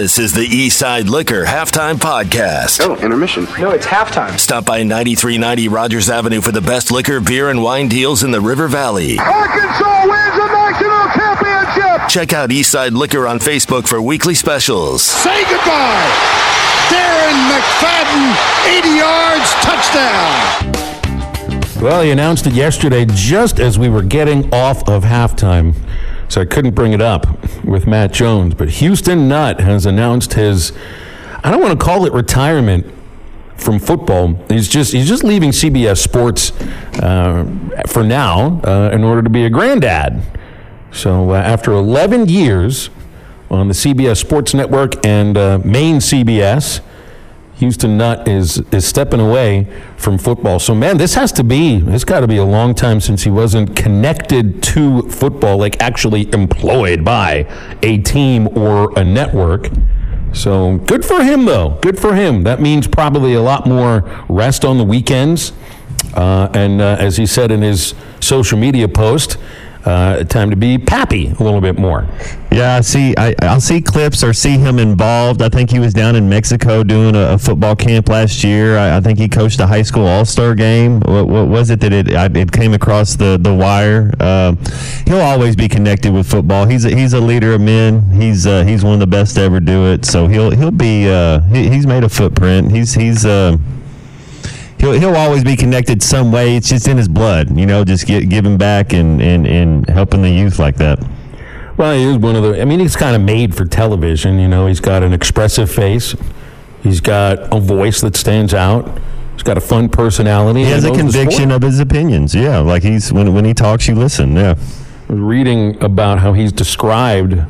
This is the Eastside Liquor Halftime Podcast. Oh, intermission. No, it's halftime. Stop by 9390 Rogers Avenue for the best liquor, beer, and wine deals in the River Valley. Arkansas wins the national championship. Check out Eastside Liquor on Facebook for weekly specials. Say goodbye. Darren McFadden, 80 yards, touchdown. Well, he announced it yesterday just as we were getting off of halftime. So I couldn't bring it up with Matt Jones. But Houston Nutt has announced his, I don't want to call it retirement from football. He's just he's just leaving CBS Sports uh, for now uh, in order to be a granddad. So uh, after 11 years on the CBS Sports Network and uh, main CBS, Houston Nutt is is stepping away from football. So man, this has to be it's got to be a long time since he wasn't connected to football, like actually employed by a team or a network. So good for him, though. Good for him. That means probably a lot more rest on the weekends. Uh, and uh, as he said in his social media post, uh, time to be pappy a little bit more. Yeah, I see. I, I'll see clips or see him involved. I think he was down in Mexico doing a, a football camp last year. I, I, think he coached a high school all star game. What, what, was it that it I, it came across the the wire? Uh, he'll always be connected with football. He's a, he's a leader of men. He's uh, he's one of the best to ever do it. So he'll he'll be uh, he, he's made a footprint. He's he's uh, he'll he'll always be connected some way. It's just in his blood, you know, just get, giving back and, and, and helping the youth like that. Well, he is one of the. I mean, he's kind of made for television. You know, he's got an expressive face. He's got a voice that stands out. He's got a fun personality. He has a conviction of his opinions. Yeah, like he's when when he talks, you listen. Yeah. Reading about how he's described,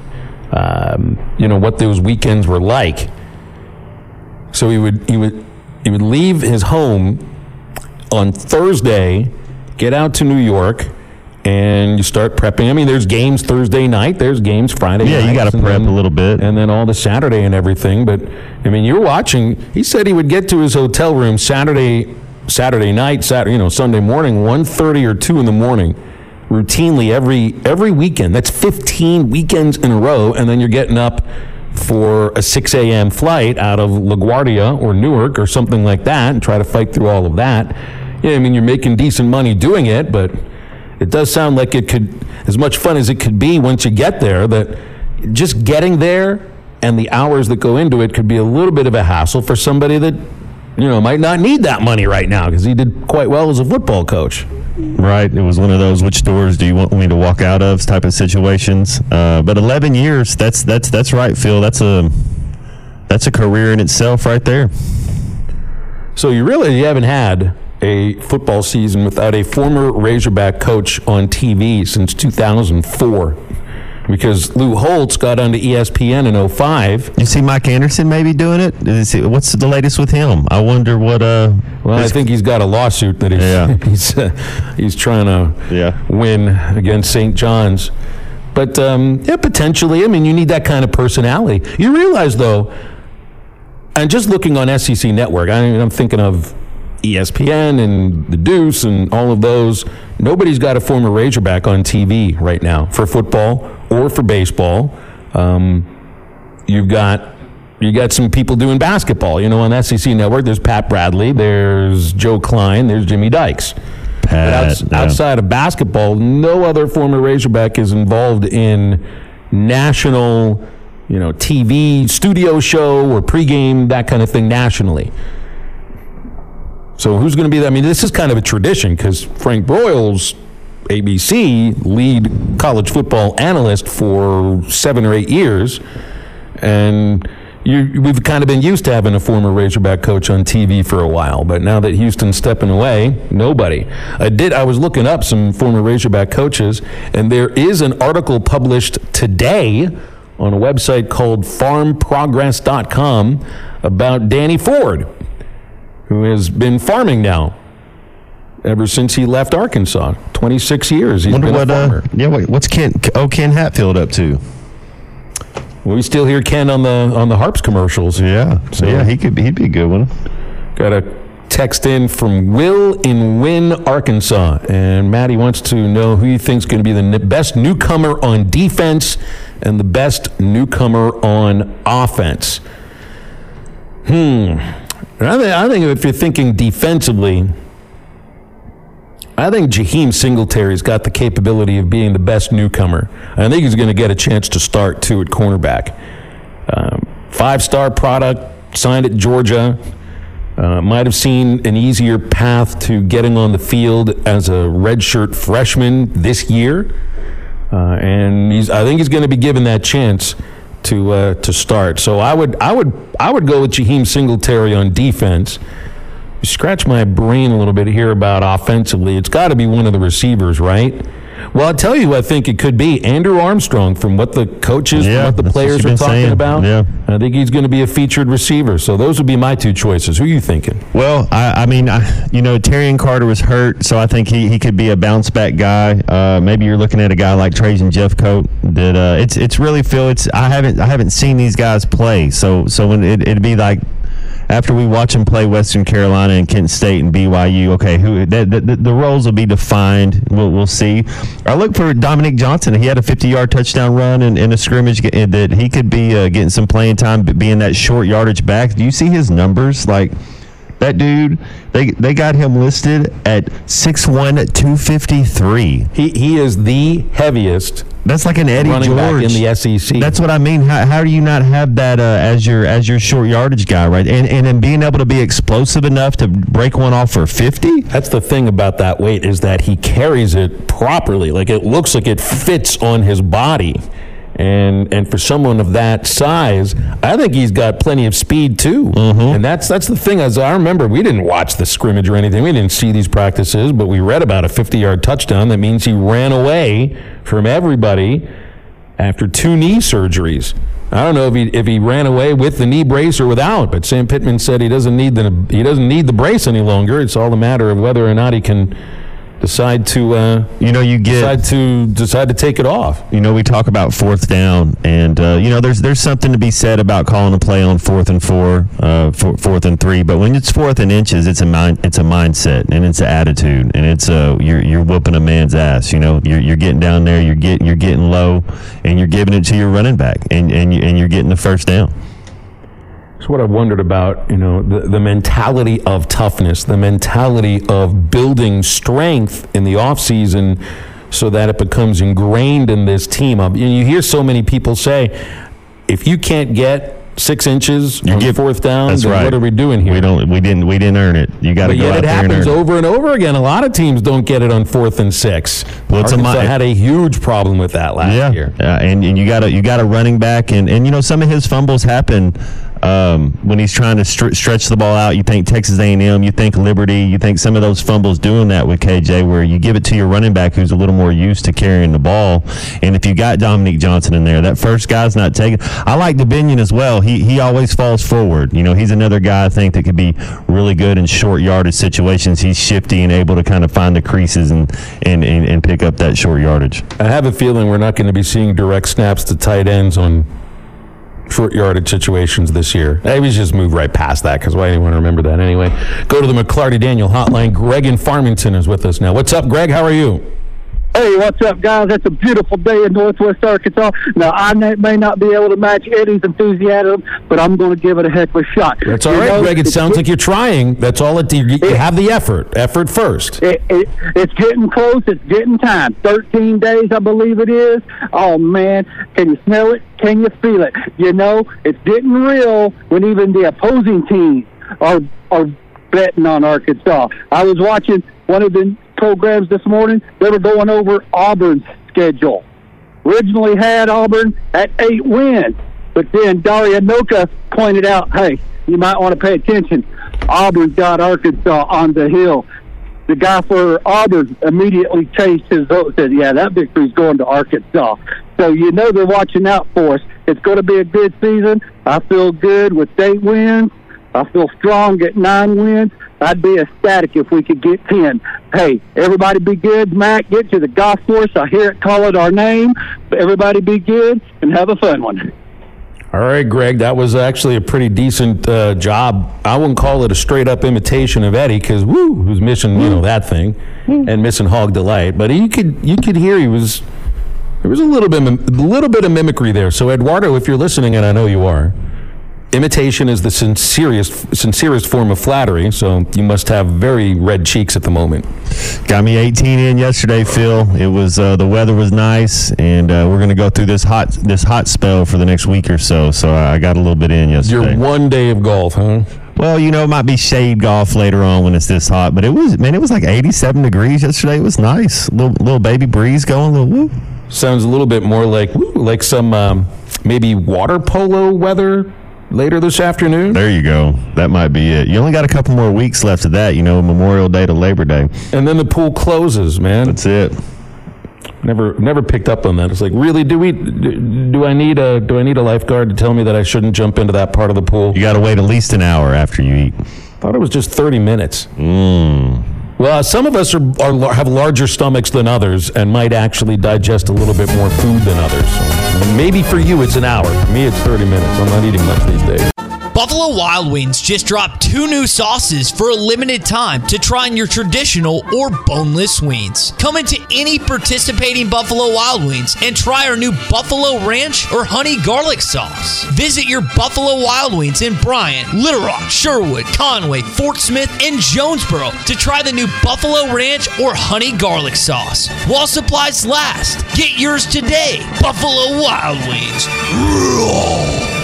um, you know, what those weekends were like. So he would he would he would leave his home on Thursday, get out to New York, and you start prepping. I mean, there's games Thursday night, there's games Friday yeah, night. you got to prep then, a little bit. And then all the Saturday and everything. But, I mean, you're watching. He said he would get to his hotel room Saturday Saturday night, Saturday, you know, Sunday morning, 1.30 or 2 in the morning, routinely every every weekend. That's 15 weekends in a row, and then you're getting up for a 6 a.m. flight out of LaGuardia or Newark or something like that and try to fight through all of that. Yeah, I mean, you're making decent money doing it, but it does sound like it could, as much fun as it could be once you get there, that just getting there and the hours that go into it could be a little bit of a hassle for somebody that, you know, might not need that money right now because he did quite well as a football coach. Right. It was one of those which doors do you want me to walk out of type of situations. Uh, but 11 years, that's that's that's right, Phil. That's a that's a career in itself right there. So you really you haven't had a football season without a former Razorback coach on TV since 2004 because Lou Holtz got onto ESPN in 05. You see Mike Anderson maybe doing it? He, what's the latest with him? I wonder what. Uh, well, I think he's got a lawsuit that he's yeah. he's, uh, he's trying to yeah. win against St. John's. But um, yeah, potentially. I mean, you need that kind of personality. You realize though, and just looking on SEC Network, I mean, I'm thinking of ESPN and the Deuce and all of those. Nobody's got a former Razorback on TV right now for football or for baseball. Um, you've got you got some people doing basketball. You know, on SEC Network, there's Pat Bradley, there's Joe Kleine, there's Jimmy Dykes. Pat, yeah. outside of basketball, no other former Razorback is involved in national, you know, TV studio show or pregame that kind of thing nationally. So who's going to be that? I mean, this is kind of a tradition because Frank Broyles, ABC, lead college football analyst for seven or eight years, and you, we've kind of been used to having a former Razorback coach on TV for a while. But now that Houston's stepping away, nobody. I did. I was looking up some former Razorback coaches, and there is an article published today on a website called FarmProgress.com about Danny Ford who has been farming now ever since he left Arkansas. 26 years he's Wonder been what, a farmer. Uh, yeah, wait, what's Ken? Oh, Ken Hatfield up to? Well, we still hear Ken on the on the Harps commercials. Yeah, so yeah, he could be, he'd be a good one. Got a text in from Will in Wynne, Arkansas, and Maddie wants to know who he thinks going to be the best newcomer on defense and the best newcomer on offense. Hmm. I think if you're thinking defensively, I think Jaheim Singletary's got the capability of being the best newcomer. I think he's going to get a chance to start too at cornerback. Um, Five star product, signed at Georgia. Uh, might have seen an easier path to getting on the field as a redshirt freshman this year, uh, and he's, I think he's going to be given that chance to uh, to start. So I would I would I would go with Jaheim Singletary on defense. Scratch my brain a little bit here about offensively. It's got to be one of the receivers, right? Well, I'll tell you I think it could be. Andrew Armstrong, from what the coaches, Yeah, what the that's what players are talking saying. about. Yeah. I think he's going to be a featured receiver. So those would be my two choices. Who are you thinking? Well, I, I mean, I, you know, Terrian Carter was hurt, so I think he, he could be a bounce back guy. Uh, maybe you're looking at a guy like Trajan Jeffcoat. That uh, it's it's really Phil. It's I haven't I haven't seen these guys play, so so when it, it'd be like after we watch them play Western Carolina and Kent State and BYU, okay, who the, the, the roles will be defined. We'll, we'll see. I look for Dominique Johnson. He had a 50 yard touchdown run in, in a scrimmage that he could be uh, getting some playing time, being that short yardage back. Do you see his numbers? Like, that dude, they they got him listed at 6'1", 253. He he is the heaviest That's like an Eddie running George. back in the SEC. That's what I mean. How, how do you not have that uh, as your as your short yardage guy, right? And and then being able to be explosive enough to break one off for fifty. That's the thing about that weight is that he carries it properly. Like it looks like it fits on his body. And and for someone of that size, I think he's got plenty of speed too. Mm-hmm. And that's that's the thing. As I remember, we didn't watch the scrimmage or anything. We didn't see these practices, but we read about a 50-yard touchdown. That means he ran away from everybody after two knee surgeries. I don't know if he if he ran away with the knee brace or without, but Sam Pittman said he doesn't need the he doesn't need the brace any longer. It's all a matter of whether or not he can decide to uh, You know, you get decide to decide to take it off. you know, we talk about fourth down, and uh, you know, there's there's something to be said about calling a play on fourth and four, uh, four, fourth and three. But when it's fourth and inches, it's a mind, it's a mindset, and it's an attitude, and it's a you're you're whooping a man's ass. You know, you're you're getting down there, you're getting you're getting low, and you're giving it to your running back, and and you, and you're getting the first down. It's what I've wondered about, you know, the, the mentality of toughness, the mentality of building strength in the offseason so that it becomes ingrained in this team. And you hear so many people say, if you can't get six inches You on get- fourth down, That's right. what are we doing here? We don't we didn't we didn't earn it. You got to go yet out it there and happens earn it. over and over again. A lot of teams don't get it on fourth and six. Well, it's a Arkansas had a huge problem with that last yeah. year. Uh, and, and you got a you got a running back, and, and you know some of his fumbles happen um, when he's trying to str- stretch the ball out. You think Texas A&M, you think Liberty, you think some of those fumbles doing that with KJ, where you give it to your running back who's a little more used to carrying the ball. And if you got Dominique Johnson in there, that first guy's not taking. I like Dubinion as well. He he always falls forward. You know, he's another guy I think that could be really good in short yardage situations. He's shifty and able to kind of find the creases and and, and, and pick up that short yardage. I have a feeling we're not going to be seeing direct snaps to tight ends on short yardage situations this year. Maybe we just move right past that because why want remember that anyway? Go to the McLarty Daniel hotline. Greg in Farmington is with us now. What's up, Greg? How are you? Hey, what's up, guys? It's a beautiful day in Northwest Arkansas. Now, I may not be able to match Eddie's enthusiasm, but I'm going to give it a heck of a shot. That's all You right, know, Greg. It sounds like you're trying. That's all it. You, you have the effort. Effort first. It, it, it's getting close. It's getting time. 13 days, I believe it is. Oh, man. Can you smell it? Can you feel it? You know, it's getting real when even the opposing teams are, are betting on Arkansas. I was watching one of the programs this morning. They were going over Auburn's schedule. Originally had Auburn at eight wins, but then Dari Nowkhah pointed out, hey, you might want to pay attention. Auburn's got Arkansas on the hill the guy for Auburn immediately changed his vote. Said, "Yeah, that victory's going to Arkansas." So you know they're watching out for us. It's going to be a good season. I feel good with eight wins. I feel strong at nine wins. I'd be ecstatic if we could get ten. Hey, everybody be good. Mac, get to the golf course. I hear it call it our name. Everybody be good and have a fun one. All right, Greg. That was actually a pretty decent uh, job. I wouldn't call it a straight up imitation of Eddie because woo, was missing you know that thing and missing Hog Delight. But you could you could hear he was There was a little bit, a little bit of mimicry there. So, Eduardo, if you're listening, and I know you are, imitation is the sincerest, sincerest form of flattery. So, you must have very red cheeks at the moment. Got me 18 in yesterday, Phil. It was uh, the weather was nice, and uh, we're going to go through this hot this hot spell for the next week or so. So, I got a little bit in yesterday. Your one day of golf, huh? Well, you know, it might be shade golf later on when it's this hot, but it was man, it was like 87 degrees yesterday. It was nice, little little baby breeze going, little woo. Sounds a little bit more like like some um, maybe water polo weather later this afternoon. There you go. That might be it. You only got a couple more weeks left of that, you know, Memorial Day to Labor Day. And then the pool closes, man. That's it. Never, never picked up on that. It's like, really, do we? Do, do I need a? Do I need a lifeguard to tell me that I shouldn't jump into that part of the pool? You got to wait at least an hour after you eat. Thought it was just thirty minutes. Mm. Well, uh, some of us are, are, have larger stomachs than others and might actually digest a little bit more food than others. So maybe for you it's an hour. For me, it's thirty minutes. I'm not eating much these days. Buffalo Wild Wings just dropped two new sauces for a limited time to try on your traditional or boneless wings. Come into any participating Buffalo Wild Wings and try our new Buffalo Ranch or Honey Garlic Sauce. Visit your Buffalo Wild Wings in Bryant, Little Rock, Sherwood, Conway, Fort Smith, and Jonesboro to try the new Buffalo Ranch or Honey Garlic Sauce. While supplies last, get yours today. Buffalo Wild Wings. Roar.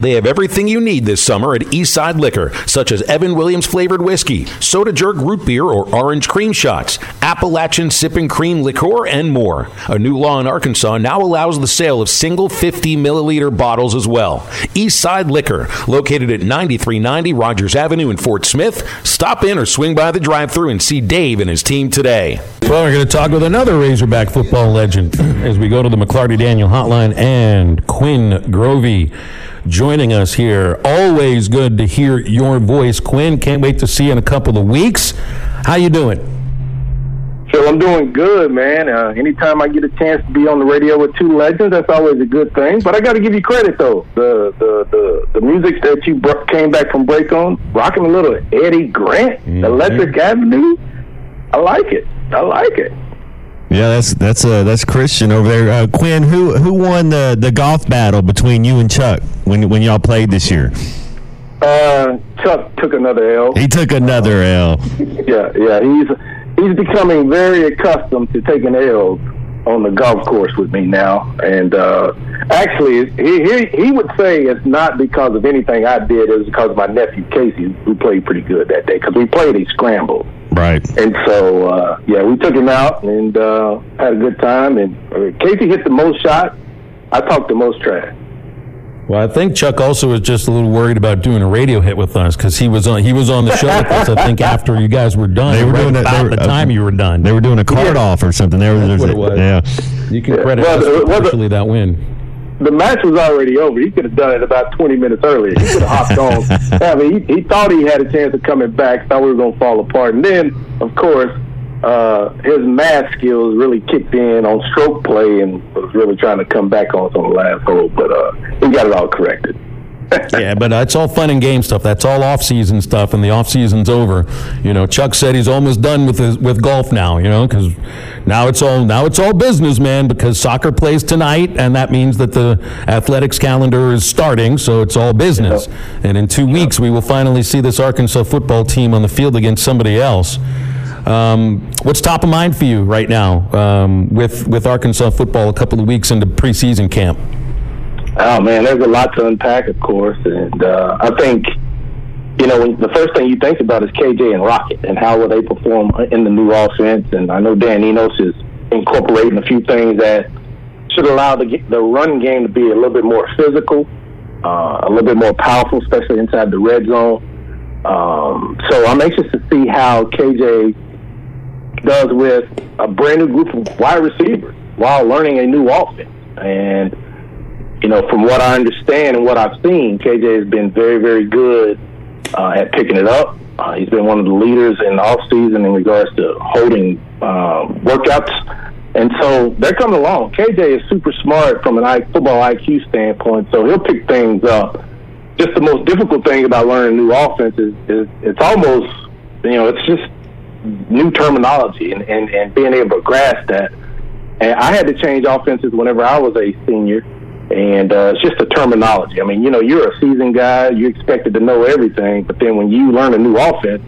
They have everything you need this summer at Eastside Liquor, such as Evan Williams flavored whiskey, soda jerk root beer or orange cream shots, Appalachian sipping cream liqueur, and more. A new law in Arkansas now allows the sale of single 50 milliliter bottles as well. Eastside Liquor, located at 9390 Rogers Avenue in Fort Smith. Stop in or swing by the drive through and see Dave and his team today. Well, we're going to talk with another Razorback football legend as we go to the McLarty Daniel hotline and Quinn Grovey joining us here. Always good to hear your voice, Quinn. Can't wait to see you in a couple of weeks. How you doing? Phil, I'm doing good, man. Uh, anytime I get a chance to be on the radio with two legends, that's always a good thing. But I got to give you credit though. The the the, the music that you br- came back from break on, rocking a little Eddie Grant, mm-hmm. Electric Avenue. I like it. I like it. Yeah, that's that's uh, that's Christian over there. Uh, Quinn, who who won the, the golf battle between you and Chuck when when y'all played this year? Uh, Chuck took another L. He took another L. yeah, yeah. He's he's becoming very accustomed to taking L's on the golf course with me now, and uh, actually, he, he he would say it's not because of anything I did. It was because of my nephew Casey, who played pretty good that day because we played a scramble. Right. And so, uh, yeah, we took him out and uh, had a good time. And uh, Casey hit the most shot. I talked the most trash. Well, I think Chuck also was just a little worried about doing a radio hit with us because he was on he was on the show with us. I think after you guys were done, they were right doing about were, the time you were done. They were doing a card yeah. off or something. There was, what it was. Yeah, you can credit yeah. well, us for partially that win the match was already over. He could have done it about 20 minutes earlier. He could have hopped on. I mean, he, he thought he had a chance of coming back. Thought we were going to fall apart. And then, of course, uh, his math skills really kicked in on stroke play and was really trying to come back on us on the last hole. But uh, he got it all corrected. yeah, but it's all fun and game stuff. That's all off season stuff, and the off season's over. You know, Chuck said he's almost done with his, with golf now. You know, because now it's all now it's all business, man. Because soccer plays tonight, and that means that the athletics calendar is starting. So it's all business. Yep. And in two weeks, we will finally see this Arkansas football team on the field against somebody else. Um, what's top of mind for you right now um, with with Arkansas football? A couple of weeks into preseason camp. Oh man, there's a lot to unpack, of course, and uh, I think you know when, the first thing you think about is KJ and Rocket and how will they perform in the new offense. And I know Dan Enos is incorporating a few things that should allow the the run game to be a little bit more physical, uh, a little bit more powerful, especially inside the red zone. Um, so I'm anxious to see how KJ does with a brand new group of wide receivers while learning a new offense and you know, from what I understand and what I've seen, KJ has been very, very good uh, at picking it up. Uh, he's been one of the leaders in the off season in regards to holding uh, workouts, and so they're coming along. KJ is super smart from an football IQ standpoint, so he'll pick things up. Just the most difficult thing about learning new offense is, is it's almost, you know, it's just new terminology and, and, and being able to grasp that And I had to change offenses whenever I was a senior. And uh, it's just the terminology. I mean, you know, you're a seasoned guy, you're expected to know everything, but then when you learn a new offense,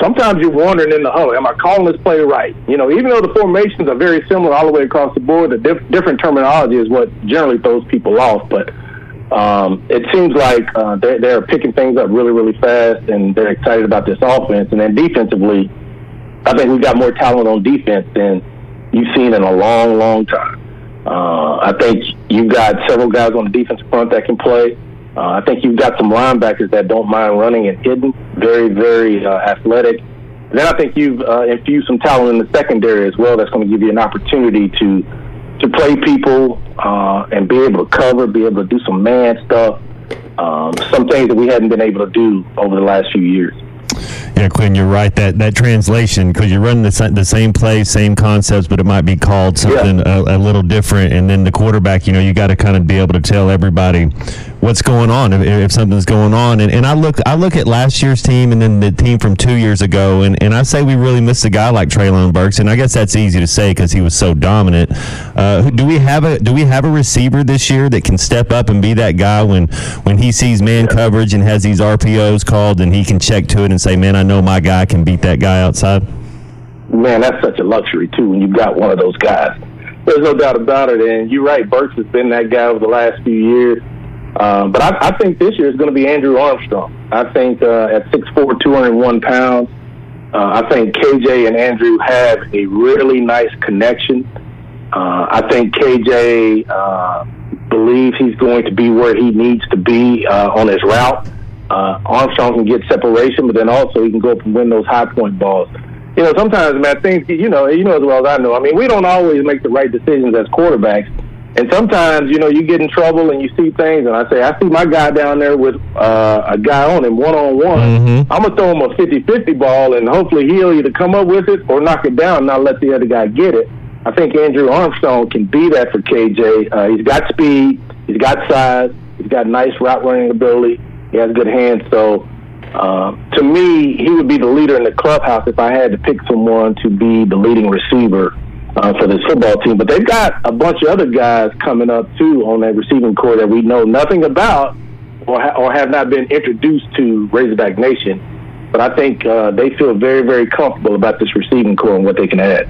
sometimes you're wondering in the huddle, am I calling this play right? You know, even though the formations are very similar all the way across the board, the diff- different terminology is what generally throws people off. But um, it seems like uh, they're, they're picking things up really, really fast, and they're excited about this offense. And then defensively, I think we've got more talent on defense than you've seen in a long, long time. Uh, I think you've got several guys on the defensive front that can play. Uh, I think you've got some linebackers that don't mind running and hitting, very, very uh, athletic. And then I think you've uh, infused some talent in the secondary as well. That's going to give you an opportunity to to play people uh, and be able to cover, be able to do some man stuff, um, some things that we hadn't been able to do over the last few years. Yeah, Quinn, you're right. That that translation because you're running the, the same play, same concepts, but it might be called something yeah. a, a, little different. And then the quarterback, you know, you got to kind of be able to tell everybody what's going on if, if something's going on. And, and I look I look at last year's team and then the team from two years ago, and, and I say we really missed a guy like Treylon Burks, and I guess that's easy to say because he was so dominant. Uh, do we have a do we have a receiver this year that can step up and be that guy when when he sees man yeah. coverage and has these RPOs called and he can check to it and say, man, I know my guy can beat that guy outside? Man, that's such a luxury too when you've got one of those guys. There's no doubt about it. And you're right, Burks has been that guy over the last few years. Um, but I, I think this year is going to be Andrew Armstrong. I think uh, at 6'4", 201 pounds, uh, I think KJ and Andrew have a really nice connection. Uh, I think KJ uh, believes he's going to be where he needs to be uh, on his route Armstrong can get separation, but then also he can go up and win those high point balls. You know, sometimes, man, things, you know, you know as well as I know. I mean, we don't always make the right decisions as quarterbacks. And sometimes, you know, you get in trouble and you see things, and I say, I see my guy down there with uh, a guy on him one on one. I'm going to throw him a 50 50 ball, and hopefully he'll either come up with it or knock it down and not let the other guy get it. I think Andrew Armstrong can be that for KJ. Uh, he's got speed, he's got size, he's got nice route running ability. He has good hands. So uh, to me, he would be the leader in the clubhouse if I had to pick someone to be the leading receiver uh, for this football team. But they've got a bunch of other guys coming up too on that receiving core that we know nothing about or, ha- or have not been introduced to Razorback Nation. But I think uh, they feel very, very comfortable about this receiving core and what they can add.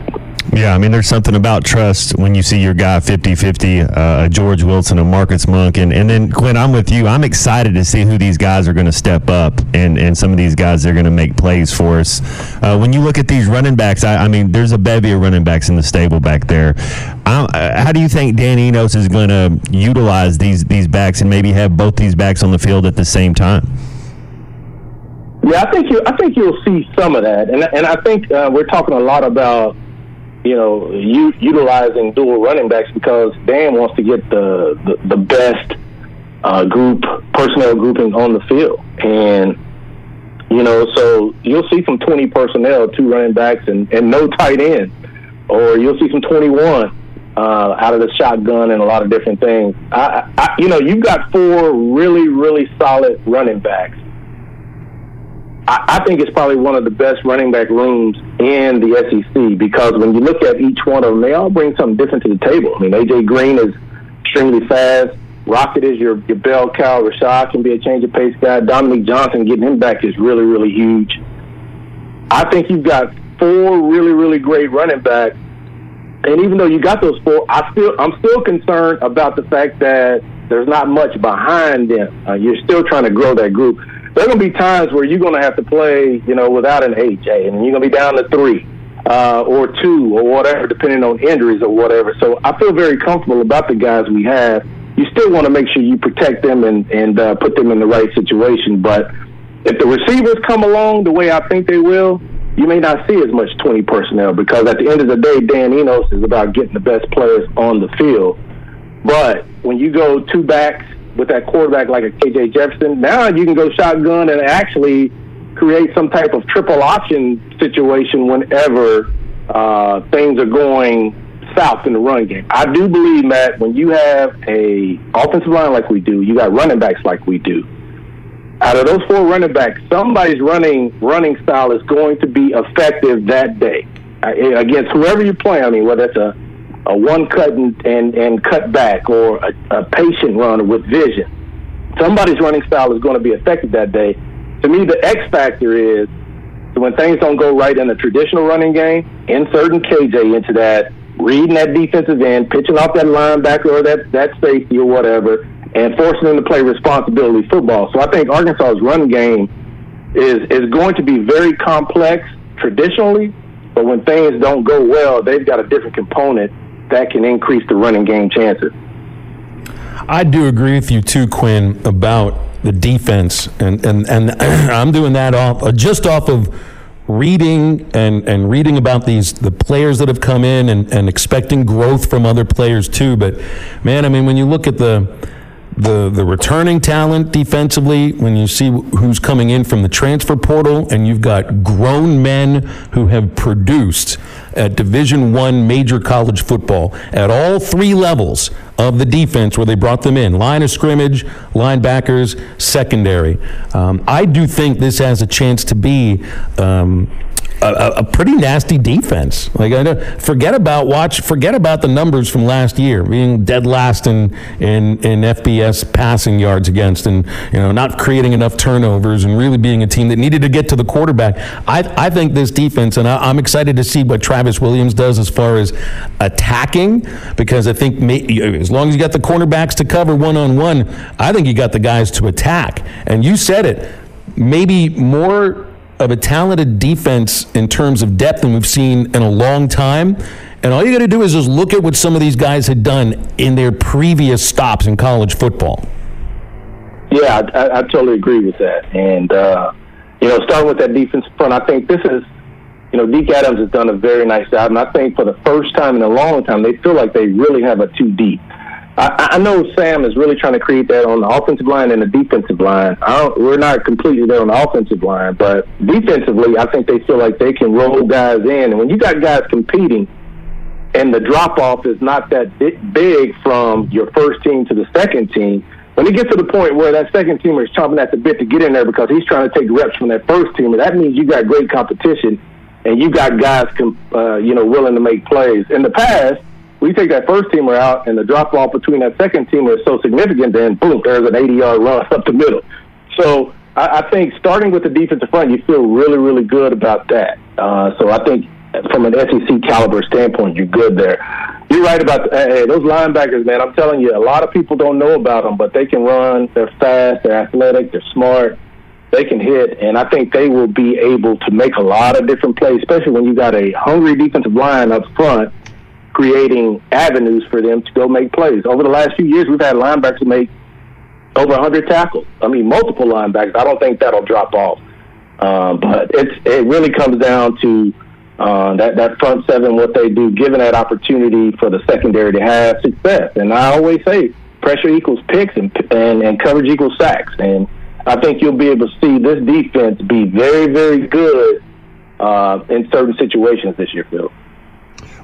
Yeah, I mean, there's something about trust when you see your guy 50 50, uh, George Wilson and Marcus Monk. And, and then, Quinn, I'm with you. I'm excited to see who these guys are going to step up and, and some of these guys they are going to make plays for us. Uh, when you look at these running backs, I, I, mean, there's a bevy of running backs in the stable back there. Uh, how do you think Dan Enos is going to utilize these, these backs and maybe have both these backs on the field at the same time? Yeah, I think you. I think you'll see some of that, and and I think uh, we're talking a lot about you know, u- utilizing dual running backs because Dan wants to get the the, the best uh, group personnel grouping on the field, and you know, so you'll see some twenty personnel, two running backs, and, and no tight end, or you'll see some twenty one. Uh, out of the shotgun and a lot of different things. I, I, you know, you've got four really, really solid running backs I, I think it's probably one of the best running back rooms in the SEC because when you look at each one of them, they all bring something different to the table. I mean, AJ Green is extremely fast. Rocket is your, your bell cow. Rashod can be a change of pace guy. Dominique Johnson, getting him back is really, really huge. I think you've got four really, really great running backs. And even though you got those four, I still I'm still concerned about the fact that there's not much behind them. Uh, you're still trying to grow that group there are going to be times where you're going to have to play, you know, without an AJ, and you're going to be down to three uh, or two or whatever, depending on injuries or whatever. So I feel very comfortable about the guys we have. You still want to make sure you protect them and and uh, put them in the right situation. But if the receivers come along the way I think they will, you may not see as much 20 personnel because at the end of the day, Dan Enos is about getting the best players on the field. But when you go two backs with that quarterback like a KJ Jefferson. Now you can go shotgun and actually create some type of triple option situation whenever uh, things are going south in the run game. I do believe, Matt, when you have a offensive line like we do, you got running backs like we do. Out of those four running backs, somebody's running running style is going to be effective that day uh, against whoever you play. I mean, whether it's a a one cut and, and, and cut back or a, a patient runner with vision. Somebody's running style is going to be affected that day. To me, the X factor is when things don't go right in a traditional running game, inserting KJ into that, reading that defensive end, pitching off that linebacker or that, that safety or whatever, and forcing them to play responsibility football. So I think Arkansas's run game is is going to be very complex traditionally, but when things don't go well, they've got a different component that can increase the running game chances. I do agree with you too, Quinn, about the defense, and and and I'm doing that off uh, just off of reading and and reading about these the players that have come in and and expecting growth from other players too. But man, I mean, when you look at the the the returning talent defensively when you see who's coming in from the transfer portal and you've got grown men who have produced at division 1 major college football at all three levels of the defense where they brought them in line of scrimmage linebackers secondary um, i do think this has a chance to be um, a, a, pretty nasty defense. Like forget about watch, forget about the numbers from last year, being dead last in in in FBS passing yards against, and you know not creating enough turnovers, and really being a team that needed to get to the quarterback. I I think this defense, and I, am excited to see what Travis Williams does as far as attacking, because I think may, as long as you got the cornerbacks to cover one on one, I think you got the guys to attack. And you said it, maybe more of a talented defense in terms of depth than we've seen in a long time. And all you got to do is just look at what some of these guys had done in their previous stops in college football. Yeah, I, I totally agree with that. And, uh, you know, starting with that defensive front, I think this is, you know, Deke Adams has done a very nice job. And I think for the first time in a long time, they feel like they really have a two deep. I, I know Sam is really trying to create that on the offensive line and the defensive line. I don't, we're not completely there on the offensive line, but defensively, I think they feel like they can roll guys in. And when you got guys competing, and the drop off is not that big from your first team to the second team. When you get to the point where that second teamer is chomping at the bit to get in there because he's trying to take reps from that first teamer, that means you got great competition and you got guys, uh, you know, willing to make plays. In the past, we take that first teamer out, and the drop off between that second teamer is so significant, then boom, there's an 80 yard run up the middle. So I, I think starting with the defensive front, you feel really, really good about that. Uh, so I think from an SEC caliber standpoint, you're good there. You're right about hey, those linebackers, man. I'm telling you, a lot of people don't know about them, but they can run. They're fast. They're athletic. They're smart. They can hit, and I think they will be able to make a lot of different plays, especially when you got a hungry defensive line up front creating avenues for them to go make plays. Over the last few years, we've had linebackers make over 100 tackles. I mean, multiple linebackers. I don't think that'll drop off. Um, but it's it really comes down to uh, that that front seven, what they do, given that opportunity for the secondary to have success. And I always say, pressure equals picks, and and, and coverage equals sacks. And I think you'll be able to see this defense be very, very good uh, in certain situations this year, Phil.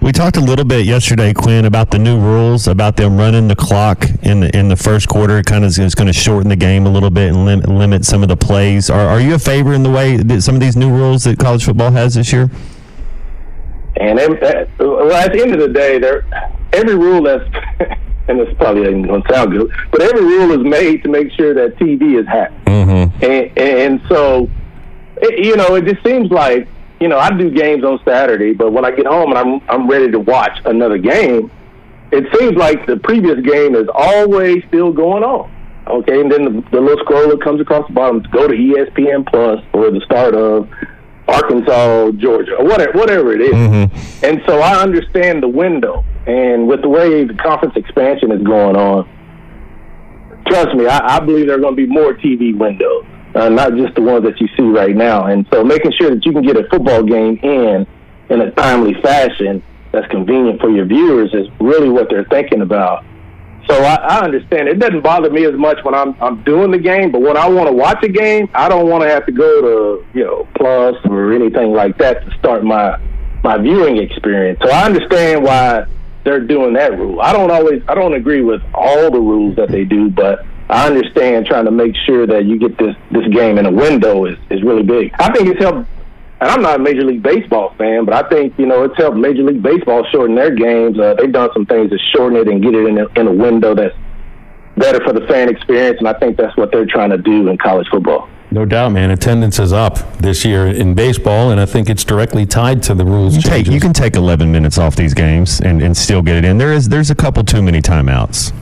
We talked a little bit yesterday, Quinn, about the new rules about them running the clock in the in the first quarter. It kind of is going to shorten the game a little bit and limit, limit some of the plays. Are, are you a favor in the way that some of these new rules that college football has this year? And uh, well, at the end of the day, there every rule that's and this probably ain't going to sound good, but every rule is made to make sure that TV is happy. Mm-hmm. And, and so, it, you know, it just seems like you know, I do games on Saturday, but when I get home and I'm I'm ready to watch another game, it seems like the previous game is always still going on. Okay, and then the, the little scroller comes across the bottom to go to ESPN Plus or the start of Arkansas, Georgia, or whatever, whatever it is. Mm-hmm. And so I understand the window. And with the way the conference expansion is going on, trust me, I, I believe there are going to be more TV windows uh, not just the ones that you see right now. And so making sure that you can get a football game in in a timely fashion that's convenient for your viewers is really what they're thinking about. So I, I understand it doesn't bother me as much when I'm I'm doing the game, but when I want to watch a game, I don't want to have to go to you know Plus or anything like that to start my my viewing experience. So I understand why they're doing that rule. I don't always I don't agree with all the rules that they do, but I understand trying to make sure that you get this this game in a window is is really big. I think it's helped. and I'm not a Major League Baseball fan, but I think you know it's helped Major League Baseball shorten their games. Uh, they've done some things to shorten it and get it in a, in a window that's better for the fan experience, and I think that's what they're trying to do in college football. No doubt, man. Attendance is up this year in baseball, and I think it's directly tied to the rules You, take, changes. you can take 11 minutes off these games and, and still get it in. There is there's a couple too many timeouts.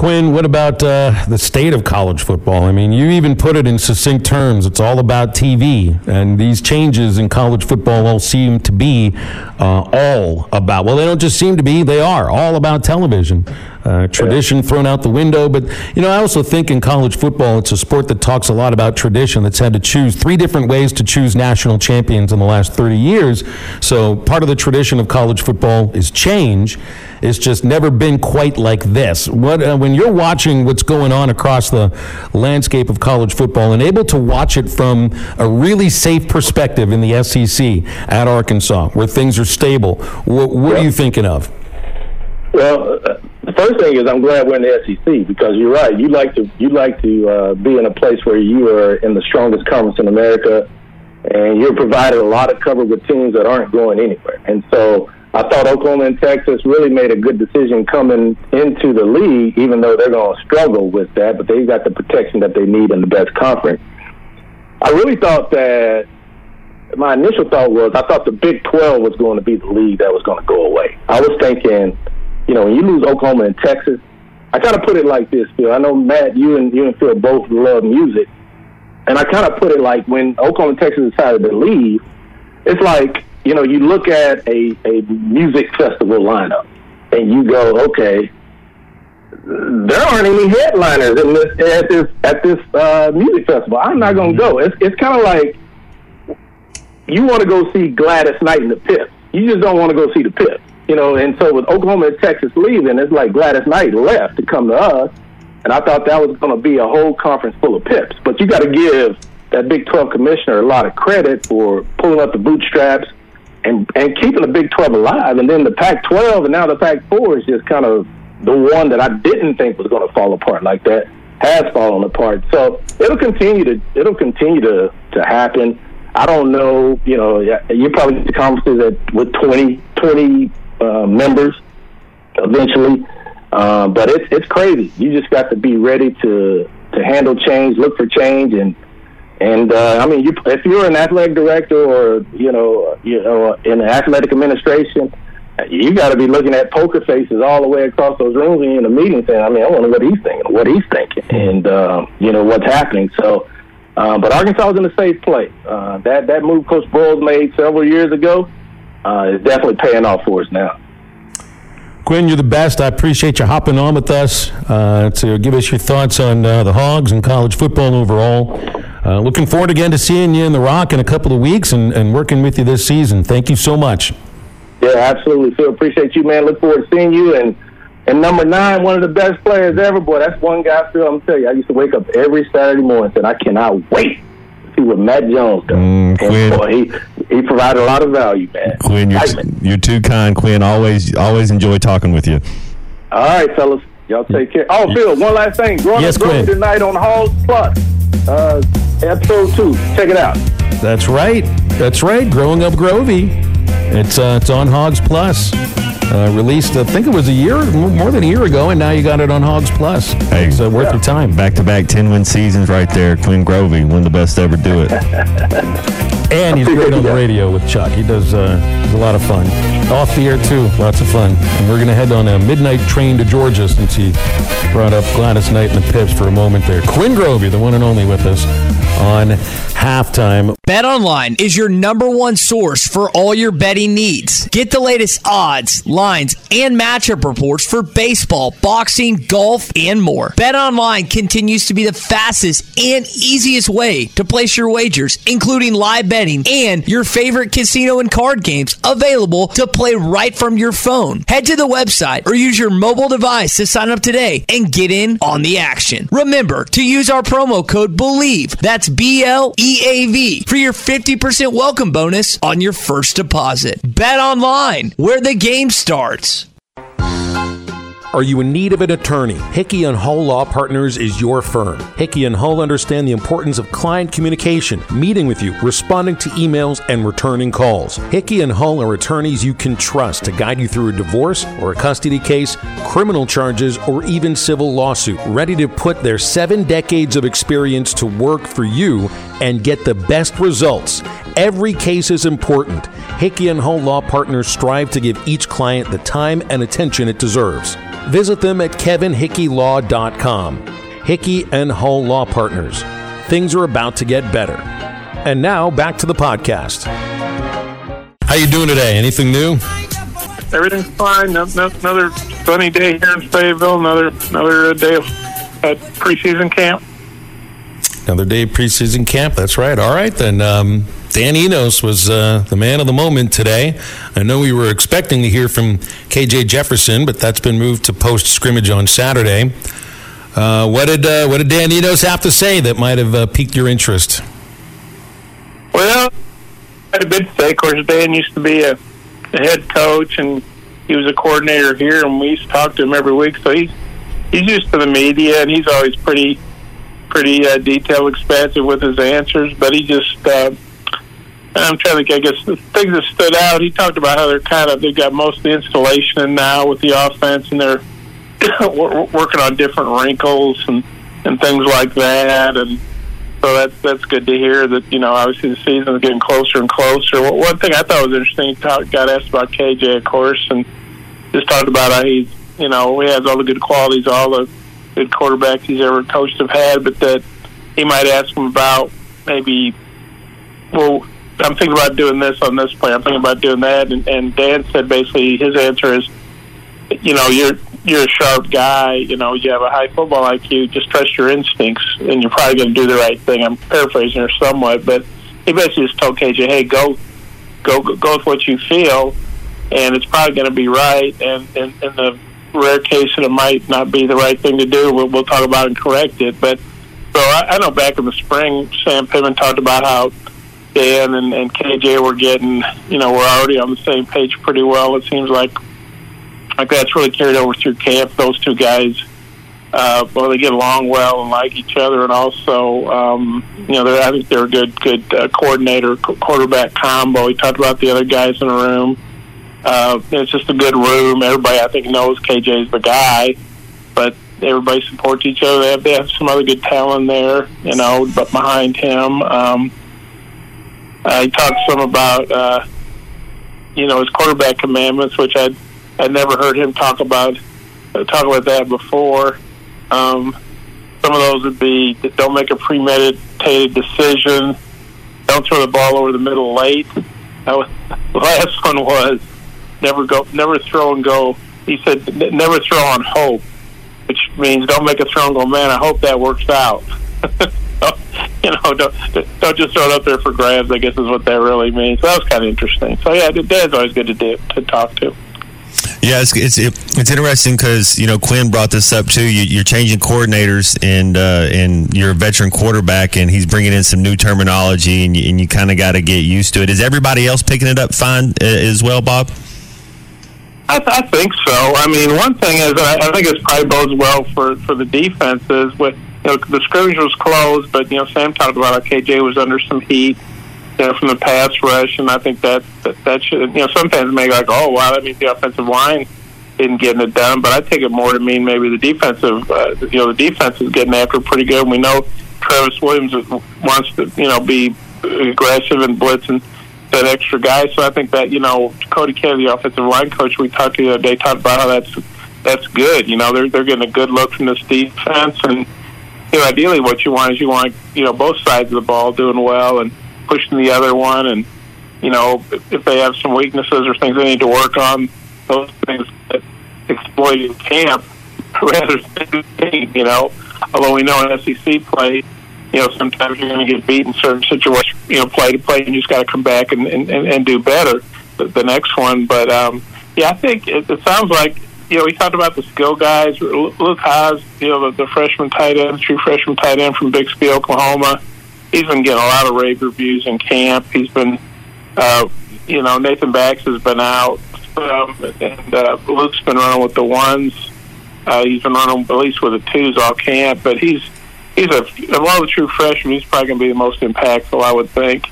Quinn, what about uh, the state of college football? I mean, you even put it in succinct terms. It's all about TV, and these changes in college football all seem to be uh, all about. Well, they don't just seem to be; they are all about television. Uh, tradition thrown out the window, but you know, I also think in college football, it's a sport that talks a lot about tradition. That's had to choose three different ways to choose national champions in the last 30 years. So part of the tradition of college football is change. It's just never been quite like this. What uh, when you're watching what's going on across the landscape of college football and able to watch it from a really safe perspective in the SEC at Arkansas, where things are stable, what, what are you thinking of? Well, uh, first thing is I'm glad we're in the SEC because you're right. You like to you like to uh, be in a place where you are in the strongest conference in America, and you're provided a lot of cover with teams that aren't going anywhere. And so I thought Oklahoma and Texas really made a good decision coming into the league, even though they're going to struggle with that. But they've got the protection that they need in the best conference. I really thought that my initial thought was I thought the Big 12 was going to be the league that was going to go away. I was thinking, you know, when you lose Oklahoma and Texas, I kind of put it like this, Phil. I know Matt, you and you and Phil both love music, and I kind of put it like when Oklahoma and Texas decided to leave, it's like you know you look at a a music festival lineup, and you go, okay, there aren't any headliners at this at this uh, music festival. I'm not to go. It's it's kind of like you want to go see Gladys Knight in the Pips. You just don't want to go see the Pips, you know. And so with Oklahoma and Texas leaving, it's like Gladys Knight left to come to us, and I thought that was going to be a whole conference full of Pips. But you got to give that Big 12 commissioner a lot of credit for pulling up the bootstraps and and keeping the Big 12 alive. And then the Pac-12 and now the Pac-4 is just kind of the one that I didn't think was going to fall apart like that has fallen apart. So it'll continue to it'll continue to to happen. I don't know, you know, you probably get the conferences that with 20, 20 uh, members eventually, uh, but it's it's crazy. You just got to be ready to to handle change, look for change, and and uh, I mean, you, if you're an athletic director or you know, you know, in athletic administration, you got to be looking at poker faces all the way across those rooms in the meeting, saying, "I mean, I wonder what he's thinking, what he's thinking, and uh, you know what's happening." So, uh, but Arkansas is in a safe place. Uh, that that move Coach Broyles made several years ago uh, is definitely paying off for us now. Quinn, you're the best. I appreciate you hopping on with us uh, to give us your thoughts on uh, the Hogs and college football overall. Uh, looking forward again to seeing you in the Rock in a couple of weeks and, and working with you this season. Thank you so much. Yeah, absolutely, Phil. Appreciate you, man. Look forward to seeing you. And and number nine, one of the best players ever. Boy, that's one guy, Phil. I'm gonna tell you, I used to wake up every Saturday morning and I cannot wait to see what Matt Jones does. Mm, and Quinn. boy, he he provided a lot of value, man. Quinn, you're, Excitement. you're too kind, Quinn. Always always enjoy talking with you. All right, fellas. Y'all take care. Oh, Phil, one last thing. Growing Yes, up Growing tonight on Hogs Plus, uh, episode two. Check it out. That's right. That's right. Growing Up Grovey. It's uh, it's on Hogs Plus. Uh, released, I think it was a year, more than a year ago, and now you got it on Hogs Plus. Hey. it's uh, worth your time. Back to back 10 win seasons right there. Quinn Grovey, one of the best to ever do it. And he's great on the radio with Chuck. He does uh, a lot of fun. Off the air, too. Lots of fun. And we're going to head on a midnight train to Georgia since he brought up Gladys Knight and the Pips for a moment there. Quinn Grovey, the one and only with us on halftime. BetOnline is your number one source for all your betting needs. Get the latest odds, lines, and matchup reports for baseball, boxing, golf, and more. BetOnline continues to be the fastest and easiest way to place your wagers, including live betting and your favorite casino and card games available to play right from your phone. Head to the website or use your mobile device to sign up today and get in on the action. Remember to use our promo code BLEAV. That's B L E A V for your 50% welcome bonus on your first deposit. Bet online where the game starts starts are you in need of an attorney? Hickey and Hull Law Partners is your firm. Hickey and Hull understand the importance of client communication, meeting with you, responding to emails, and returning calls. Hickey and Hull are attorneys you can trust to guide you through a divorce or a custody case, criminal charges, or even civil lawsuit, ready to put their seven decades of experience to work for you and get the best results. Every case is important. Hickey and Hull Law Partners strive to give each client the time and attention it deserves. Visit them at kevinhickeylaw.com. Hickey and Hull Law Partners. Things are about to get better. And now back to the podcast. How you doing today? Anything new? Everything's fine. No, no, another sunny day here in Fayetteville. Another another uh, day of at preseason camp. Another day of preseason camp. That's right. All right then. Um, Dan Enos was uh, the man of the moment today. I know we were expecting to hear from KJ Jefferson, but that's been moved to post scrimmage on Saturday. Uh, what did uh, what did Dan Enos have to say that might have uh, piqued your interest? Well, I had a bit to say. Of course, Dan used to be a, a head coach, and he was a coordinator here, and we used to talk to him every week. So he's he's used to the media, and he's always pretty pretty uh, detailed, expansive with his answers. But he just uh, I'm trying to think. I guess the things that stood out. He talked about how they're kind of they've got most of the installation in now with the offense, and they're working on different wrinkles and and things like that. And so that's that's good to hear. That you know, obviously the season is getting closer and closer. One thing I thought was interesting. Talk, got asked about KJ, of course, and just talked about how he's you know he has all the good qualities, all the good quarterbacks he's ever coached have had, but that he might ask him about maybe well I'm thinking about doing this on this play. I'm thinking about doing that. And, and Dan said basically his answer is, you know, you're you're a sharp guy. You know, you have a high football IQ. Just trust your instincts, and you're probably going to do the right thing. I'm paraphrasing her somewhat, but he basically just told KJ, "Hey, go, go, go with what you feel, and it's probably going to be right. And and and the rare case that it might not be the right thing to do, we'll, we'll talk about and correct it. But so I, I know back in the spring, Sam Pittman talked about how Dan and, and KJ were getting, you know, we're already on the same page pretty well. It seems like like that's really carried over through camp. Those two guys, uh, well, they get along well and like each other, and also, um, you know, I think they're a good, good uh, coordinator, quarterback combo. He talked about the other guys in the room. Uh, it's just a good room. Everybody, I think, knows KJ's the guy, but everybody supports each other. They have, they have some other good talent there, you know, but behind him. Um, uh, he talked some about uh, you know his quarterback commandments, which I'd I'd never heard him talk about uh, talk about that before. Um, some of those would be don't make a premeditated decision, don't throw the ball over the middle late. That was, the last one was never go, never throw and go. He said never throw on hope, which means don't make a throw and go. Man, I hope that works out. you know, don't don't just throw it up there for grabs. I guess is what that really means. So that was kind of interesting. So yeah, Dad's always good to do, to talk to. Yeah, it's it's, it's interesting because you know Quinn brought this up too. You, are changing coordinators and uh, and you're a veteran quarterback, and he's bringing in some new terminology, and you, and you kind of got to get used to it. Is everybody else picking it up fine uh, as well, Bob? I, th- I think so. I mean, one thing is I, I think it's probably bodes well for for the defenses with you know, the scrimmage was closed, but you know, Sam talked about how KJ was under some heat, you know, from the pass rush, and I think that that, that should, you know, sometimes make like, oh wow, that means the offensive line isn't getting it done, but I take it more to mean maybe the defensive, uh, you know, the defense is getting after pretty good. We know Travis Williams wants to, you know, be aggressive and blitz and that extra guy. So I think that you know, Cody Kennedy, the offensive line coach, we talked to the other day, talked about how that's that's good. You know, they're they're getting a good look from this defense and you know, ideally what you want is you want, you know, both sides of the ball doing well and pushing the other one. And, you know, if they have some weaknesses or things they need to work on, those things that exploit in camp rather than, you know, although we know in SEC play, you know, sometimes you're going to get beat in certain situations, you know, play to play, and you just got to come back and, and, and do better the, the next one. But, um, yeah, I think it, it sounds like you know, we talked about the skill guys. Luke Hasz, you know, the, the freshman tight end, true freshman tight end from Bixby, Oklahoma. He's been getting a lot of rave reviews in camp. He's been, uh, you know, Nathan Bax has been out, um, and uh, Luke's been running with the ones. Uh, he's been running at least with the twos all camp, but he's he's a of all the true freshmen, he's probably going to be the most impactful, I would think.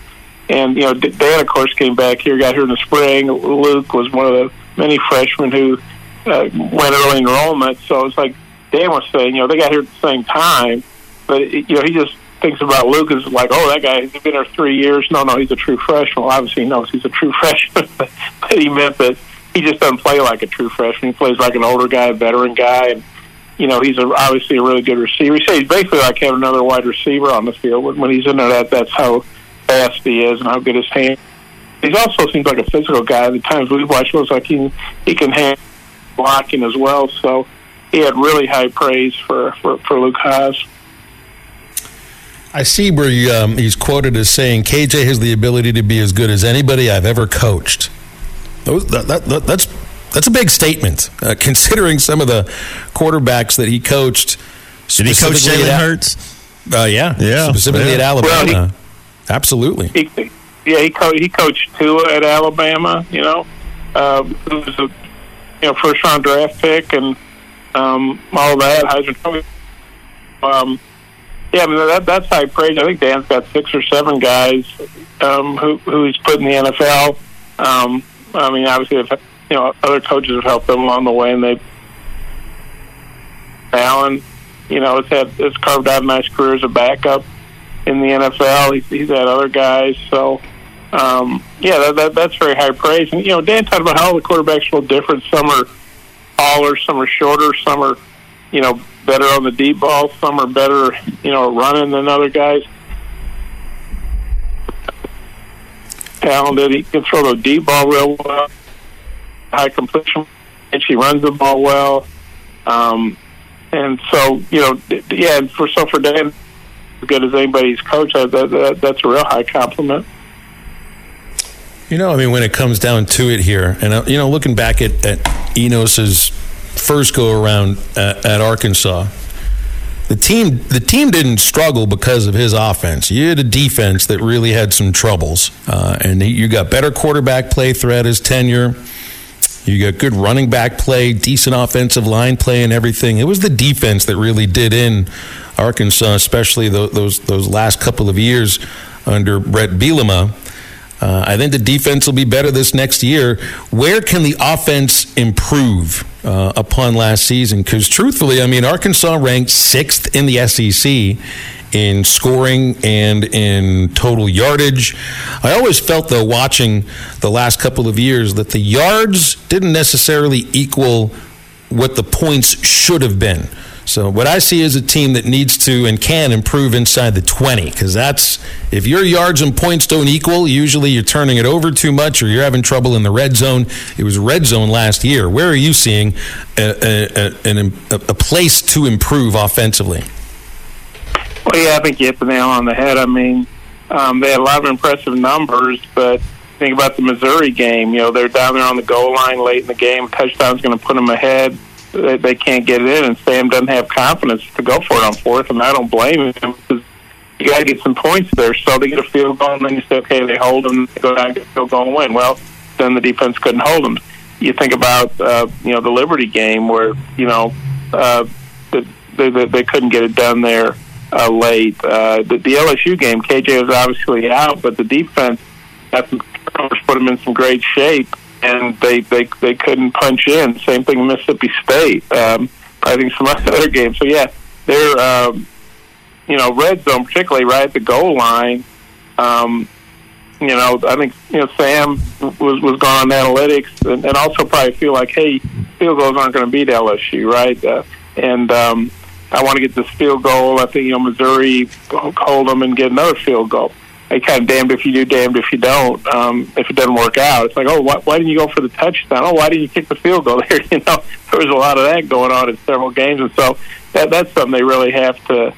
And you know, Dan, of course, came back here, got here in the spring. Luke was one of the many freshmen who uh, went early enrollment, so it's like Dan was saying, you know, they got here at the same time, but you know, he just thinks about Luke as like, oh, that guy, he's been here three years. No, no, he's a true freshman. Well, obviously, he knows he's a true freshman, but he meant that he just doesn't play like a true freshman. He plays like an older guy, a veteran guy, and you know, he's a, obviously a really good receiver. He says he's basically like having another wide receiver on the field. When, when he's in there, that that's how fast he is and how good his hand. He also seems like a physical guy. The times we've watched, looks like he he can handle blocking as well. So he had really high praise for for, for Luke Hasz. I see where he, um, he's quoted as saying, "KJ has the ability to be as good as anybody I've ever coached." That, that, that, that's that's a big statement, uh, considering some of the quarterbacks that he coached. Did he coach Jalen Hurts? Uh, yeah, yeah, specifically yeah. at Alabama. Well, he- Absolutely. He, yeah, he co- he coached Tua at Alabama. You know, um, who was a you know first round draft pick and um, all that. Heisman Trophy. Um, yeah, I mean that that's high praise. I think Dan's got six or seven guys um, who who he's put in the NFL. Um, I mean, obviously, if, you know, other coaches have helped them along the way, and they Allen, you know, has had has carved out a nice career as a backup in the NFL. He's, he's had other guys, so um, yeah, that, that that's very high praise. And you know, Dan talked about how the quarterbacks a different. Some are taller, some are shorter, some are you know better on the deep ball, some are better you know running than other guys. Talented, he can throw the deep ball real well, high completion, and she runs the ball well. Um, and so you know, yeah, and for so for Dan as good as anybody's coach. That, that, that's a real high compliment. You know, I mean, when it comes down to it here, and uh, you know, looking back at, at Enos's first go around at, at Arkansas, the team the team didn't struggle because of his offense. You had a defense that really had some troubles, uh, and you got better quarterback play throughout his tenure. You got good running back play, decent offensive line play, and everything. It was the defense that really did in Arkansas, especially those those, those last couple of years under Bret Bielema. Uh, I think the defense will be better this next year. Where can the offense improve uh, upon last season? Because truthfully, I mean, Arkansas ranked sixth in the SEC in scoring and in total yardage. I always felt, though, watching the last couple of years, that the yards didn't necessarily equal what the points should have been. So what I see is a team that needs to and can improve inside the 20 because that's if your yards and points don't equal, usually you're turning it over too much or you're having trouble in the red zone. It was red zone last year. Where are you seeing a, a, a, a place to improve offensively? Well, yeah, I think you hit the nail on the head. I mean, um, they had a lot of impressive numbers, but think about the Missouri game. You know, they're down there on the goal line late in the game. Touchdown's going to put them ahead they, they can't get it in, and Sam doesn't have confidence to go for it on fourth, and I don't blame him because you got to get some points there. So they get a field goal, and then you say, okay, they hold them, they go down, get a field goal, and win. Well, then the defense couldn't hold them. You think about uh, you know the Liberty game where you know uh, the, they, they they couldn't get it done there uh, late. Uh, the, the LSU game, KJ was obviously out, but the defense got some put them in some great shape and they they they couldn't punch in. Same thing with Mississippi State. Um, I think some other games. So yeah, they're um, you know red zone, particularly right at the goal line. Um, you know, I think you know Sam was was gone on analytics, and, and also probably feel like, hey, field goals aren't going to beat LSU, right? Uh, and um, I want to get this field goal. I think you know Missouri hold them and get another field goal they kind of damned if you do, damned if you don't. Um, if it doesn't work out, it's like, oh, why, why didn't you go for the touchdown? Oh, why didn't you kick the field goal there? You know, there was a lot of that going on in several games, and so that that's something they really have to.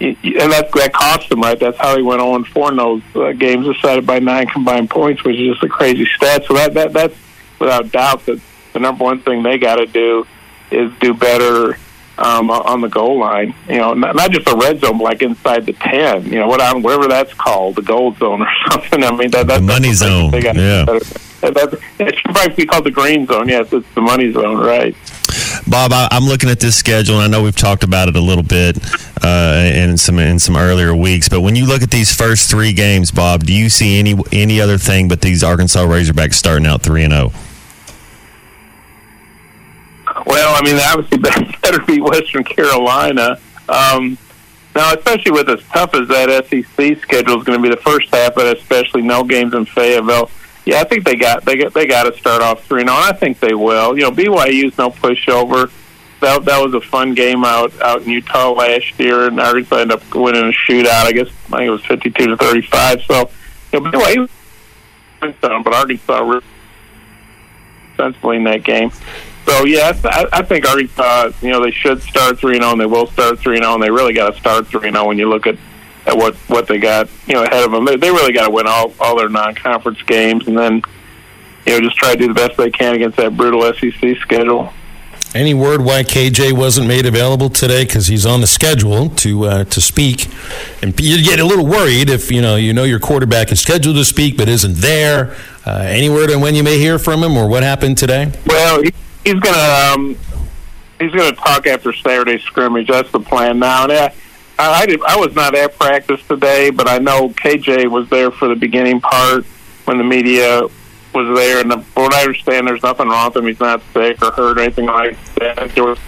And that that cost them, right? That's how he went on four in those uh, games decided by nine combined points, which is just a crazy stat. So that that that's without doubt that the number one thing they got to do is do better um, on the goal line. You know, not, not just the red zone, like inside the ten. You know, what on whatever that's called, the gold zone or something. I mean, that, that's the money zone. Yeah, that, that, it should probably be called the green zone. Yes, it's the money zone, right? Bob, I, am looking at this schedule, and I know we've talked about it a little bit uh, in some in some earlier weeks. But when you look at these first three games, Bob, do you see any any other thing but these Arkansas Razorbacks starting out three and zero? Oh? Well, I mean, obviously better be Western Carolina. Um, now, especially with as tough as that SEC schedule is going to be the first half, but especially no games in Fayetteville. Yeah, I think they got they got they got to start off three and I think they will. You know, BYU's no pushover. That that was a fun game out out in Utah last year, and Arkansas ended up winning a shootout. I guess I think it was fifty two to thirty five. So, you know, BYU, but Arkansas really sensibly in that game. So yeah, I, I think Arkansas, you know, they should start three and zero, and they will start three and zero, and they really got to start three and zero when you look at at what what they got, you know, ahead of them. They, they really got to win all all their non-conference games, and then you know just try to do the best they can against that brutal SEC schedule. Any word why KJ wasn't made available today? Because he's on the schedule to uh, to speak, and you get a little worried if you know you know your quarterback is scheduled to speak but isn't there. Uh, any word on when you may hear from him or what happened today? Well, he, he's gonna um, he's gonna talk after Saturday scrimmage. That's the plan now. And I, I, did, I was not at practice today, but I know KJ was there for the beginning part when the media was there. And the, from what I understand, there's nothing wrong with him. He's not sick or hurt or anything like that. There was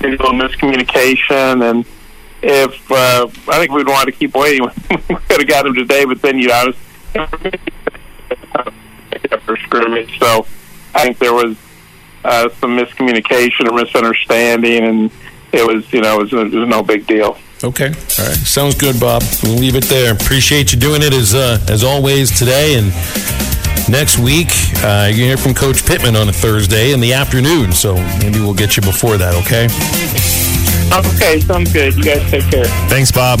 a little miscommunication, and if uh, I think we'd want to keep waiting, we could have got him today. But then you know, after scrimmage, so I think there was uh, some miscommunication or misunderstanding, and it was you know it was, it was no big deal. Okay. All right. Sounds good, Bob. We'll leave it there. Appreciate you doing it as uh, as always today. And next week, uh, you hear from Coach Pittman on a Thursday in the afternoon. So maybe we'll get you before that. Okay. Okay. Sounds good. You guys take care. Thanks, Bob.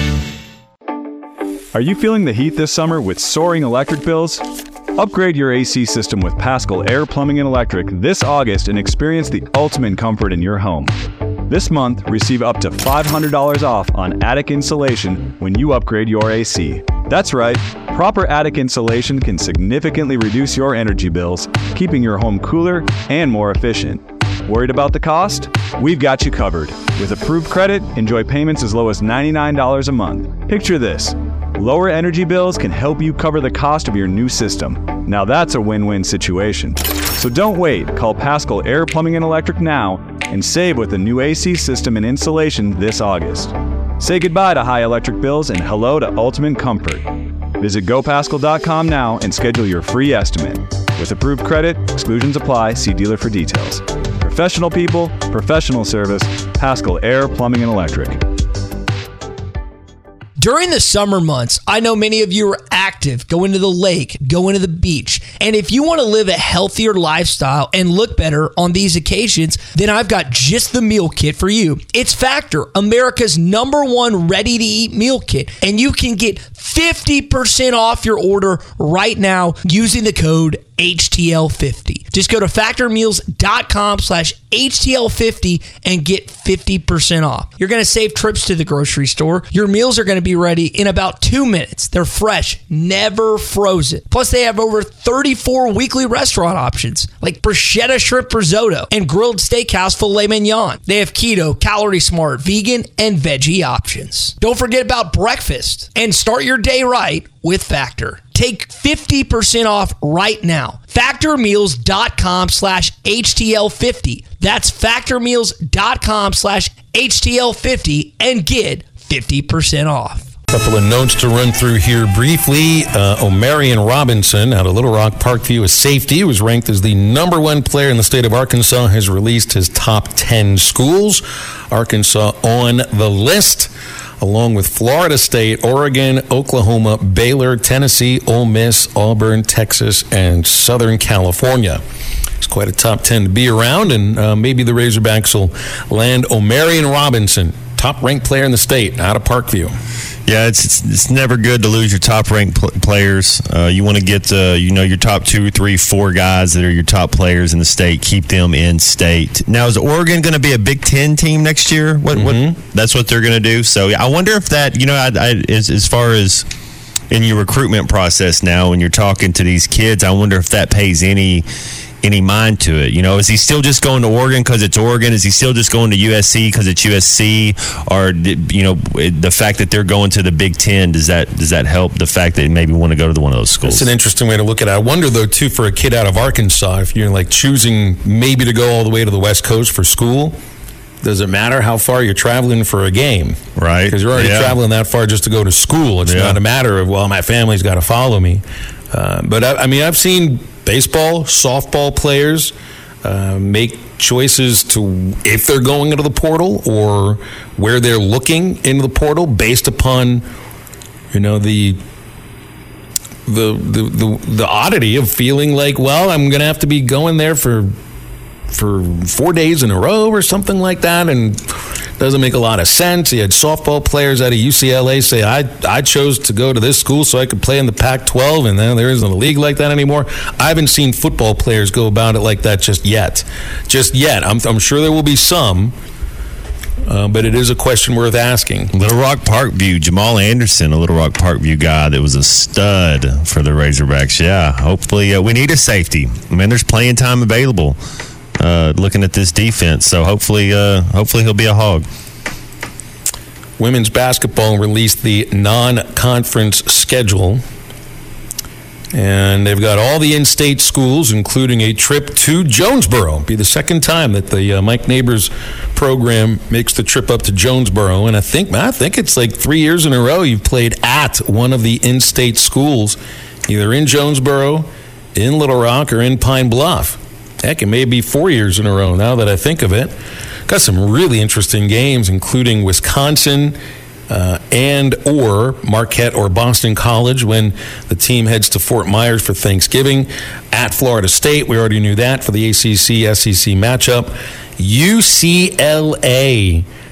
Are you feeling the heat this summer with soaring electric bills? Upgrade your AC system with Paschal Air Plumbing and Electric this August and experience the ultimate comfort in your home. This month, receive up to $500 off on attic insulation when you upgrade your AC. That's right, proper attic insulation can significantly reduce your energy bills, keeping your home cooler and more efficient. Worried about the cost? We've got you covered. With approved credit, enjoy payments as low as $99 a month. Picture this Lower energy bills can help you cover the cost of your new system. Now that's a win win situation. So don't wait. Call Paschal Air Plumbing and Electric now and save with a new AC system and insulation this August. Say goodbye to high electric bills and hello to ultimate comfort. Visit gopaschal.com now and schedule your free estimate. With approved credit, exclusions apply. See dealer for details. Professional people, professional service, Paschal Air Plumbing and Electric. During the summer months, I know many of you are active, going to the lake, going to the beach. And if you want to live a healthier lifestyle and look better on these occasions, then I've got just the meal kit for you. It's Factor, America's number one ready to eat meal kit. And you can get 50% off your order right now using the code HTL50. Just go to factormeals.com slash HTL50 and get 50% off. You're going to save trips to the grocery store. Your meals are going to be ready in about two minutes. They're fresh, never frozen. Plus, they have over 34 weekly restaurant options like bruschetta shrimp risotto and grilled steakhouse filet mignon. They have keto, calorie smart, vegan, and veggie options. Don't forget about breakfast and start your day right with Factor. Take 50% off right now. Factormeals.com slash HTL50. That's factormeals.com slash HTL50 and get 50% off. Couple of notes to run through here briefly. Uh, Omarion Robinson out of Little Rock Parkview, a safety, was ranked as the number one player in the state of Arkansas, has released his top 10 schools. Arkansas on the list. along with Florida State, Oregon, Oklahoma, Baylor, Tennessee, Ole Miss, Auburn, Texas, and Southern California. It's quite a top 10 to be around, and uh, maybe the Razorbacks will land Omarion Robinson, top ranked player in the state, out of Parkview. Yeah, it's, it's, it's never good to lose your top ranked pl- players. Uh, you want to get uh, you know your top two, three, four guys that are your top players in the state. Keep them in state. Now, is Oregon going to be a Big Ten team next year? What, Mm-hmm. what that's what they're going to do. So yeah, I wonder if that you know I, I, as as far as in your recruitment process now when you're talking to these kids, I wonder if that pays any any mind to it. You know, is he still just going to Oregon because it's Oregon? Is he still just going to USC because it's USC? Or you know, the fact that they're going to the Big Ten does that does that help the fact that they maybe want to go to one of those schools? It's an interesting way to look at it. I wonder, though, too, for a kid out of Arkansas, if you're like choosing maybe to go all the way to the West Coast for school, does it matter how far you're traveling for a game? Right. Because you're already Yeah. traveling that far just to go to school. It's Yeah. not a matter of, well, my family's got to follow me. Uh, but I, I mean, I've seen baseball, softball players uh, make choices to if they're going into the portal or where they're looking into the portal based upon, you know, the the the the, the oddity of feeling like, well, I'm going to have to be going there for for four days in a row or something like that, and doesn't make a lot of sense. He had softball players out of UCLA say, "I I chose to go to this school so I could play in the Pac-12, and then there isn't a league like that anymore." I haven't seen football players go about it like that just yet, just yet. I'm I'm sure there will be some. Uh, but it is a question worth asking. Little Rock Parkview, Jamaal Anderson, a Little Rock Parkview guy that was a stud for the Razorbacks. Yeah, hopefully uh, we need a safety. I mean, there's playing time available. Uh, looking at this defense, so hopefully, uh, hopefully he'll be a hog. Women's basketball released the non conference schedule. And they've got all the in state schools, including a trip to Jonesboro. Be the second time that the uh, Mike Neighbors program makes the trip up to Jonesboro. And I think, I think it's like three years in a row you've played at one of the in state schools, either in Jonesboro, in Little Rock, or in Pine Bluff. Heck, it may be four years in a row now that I think of it. Got some really interesting games, including Wisconsin uh, and or Marquette or Boston College when the team heads to Fort Myers for Thanksgiving. At Florida State, we already knew that for the ACC SEC matchup. UCLA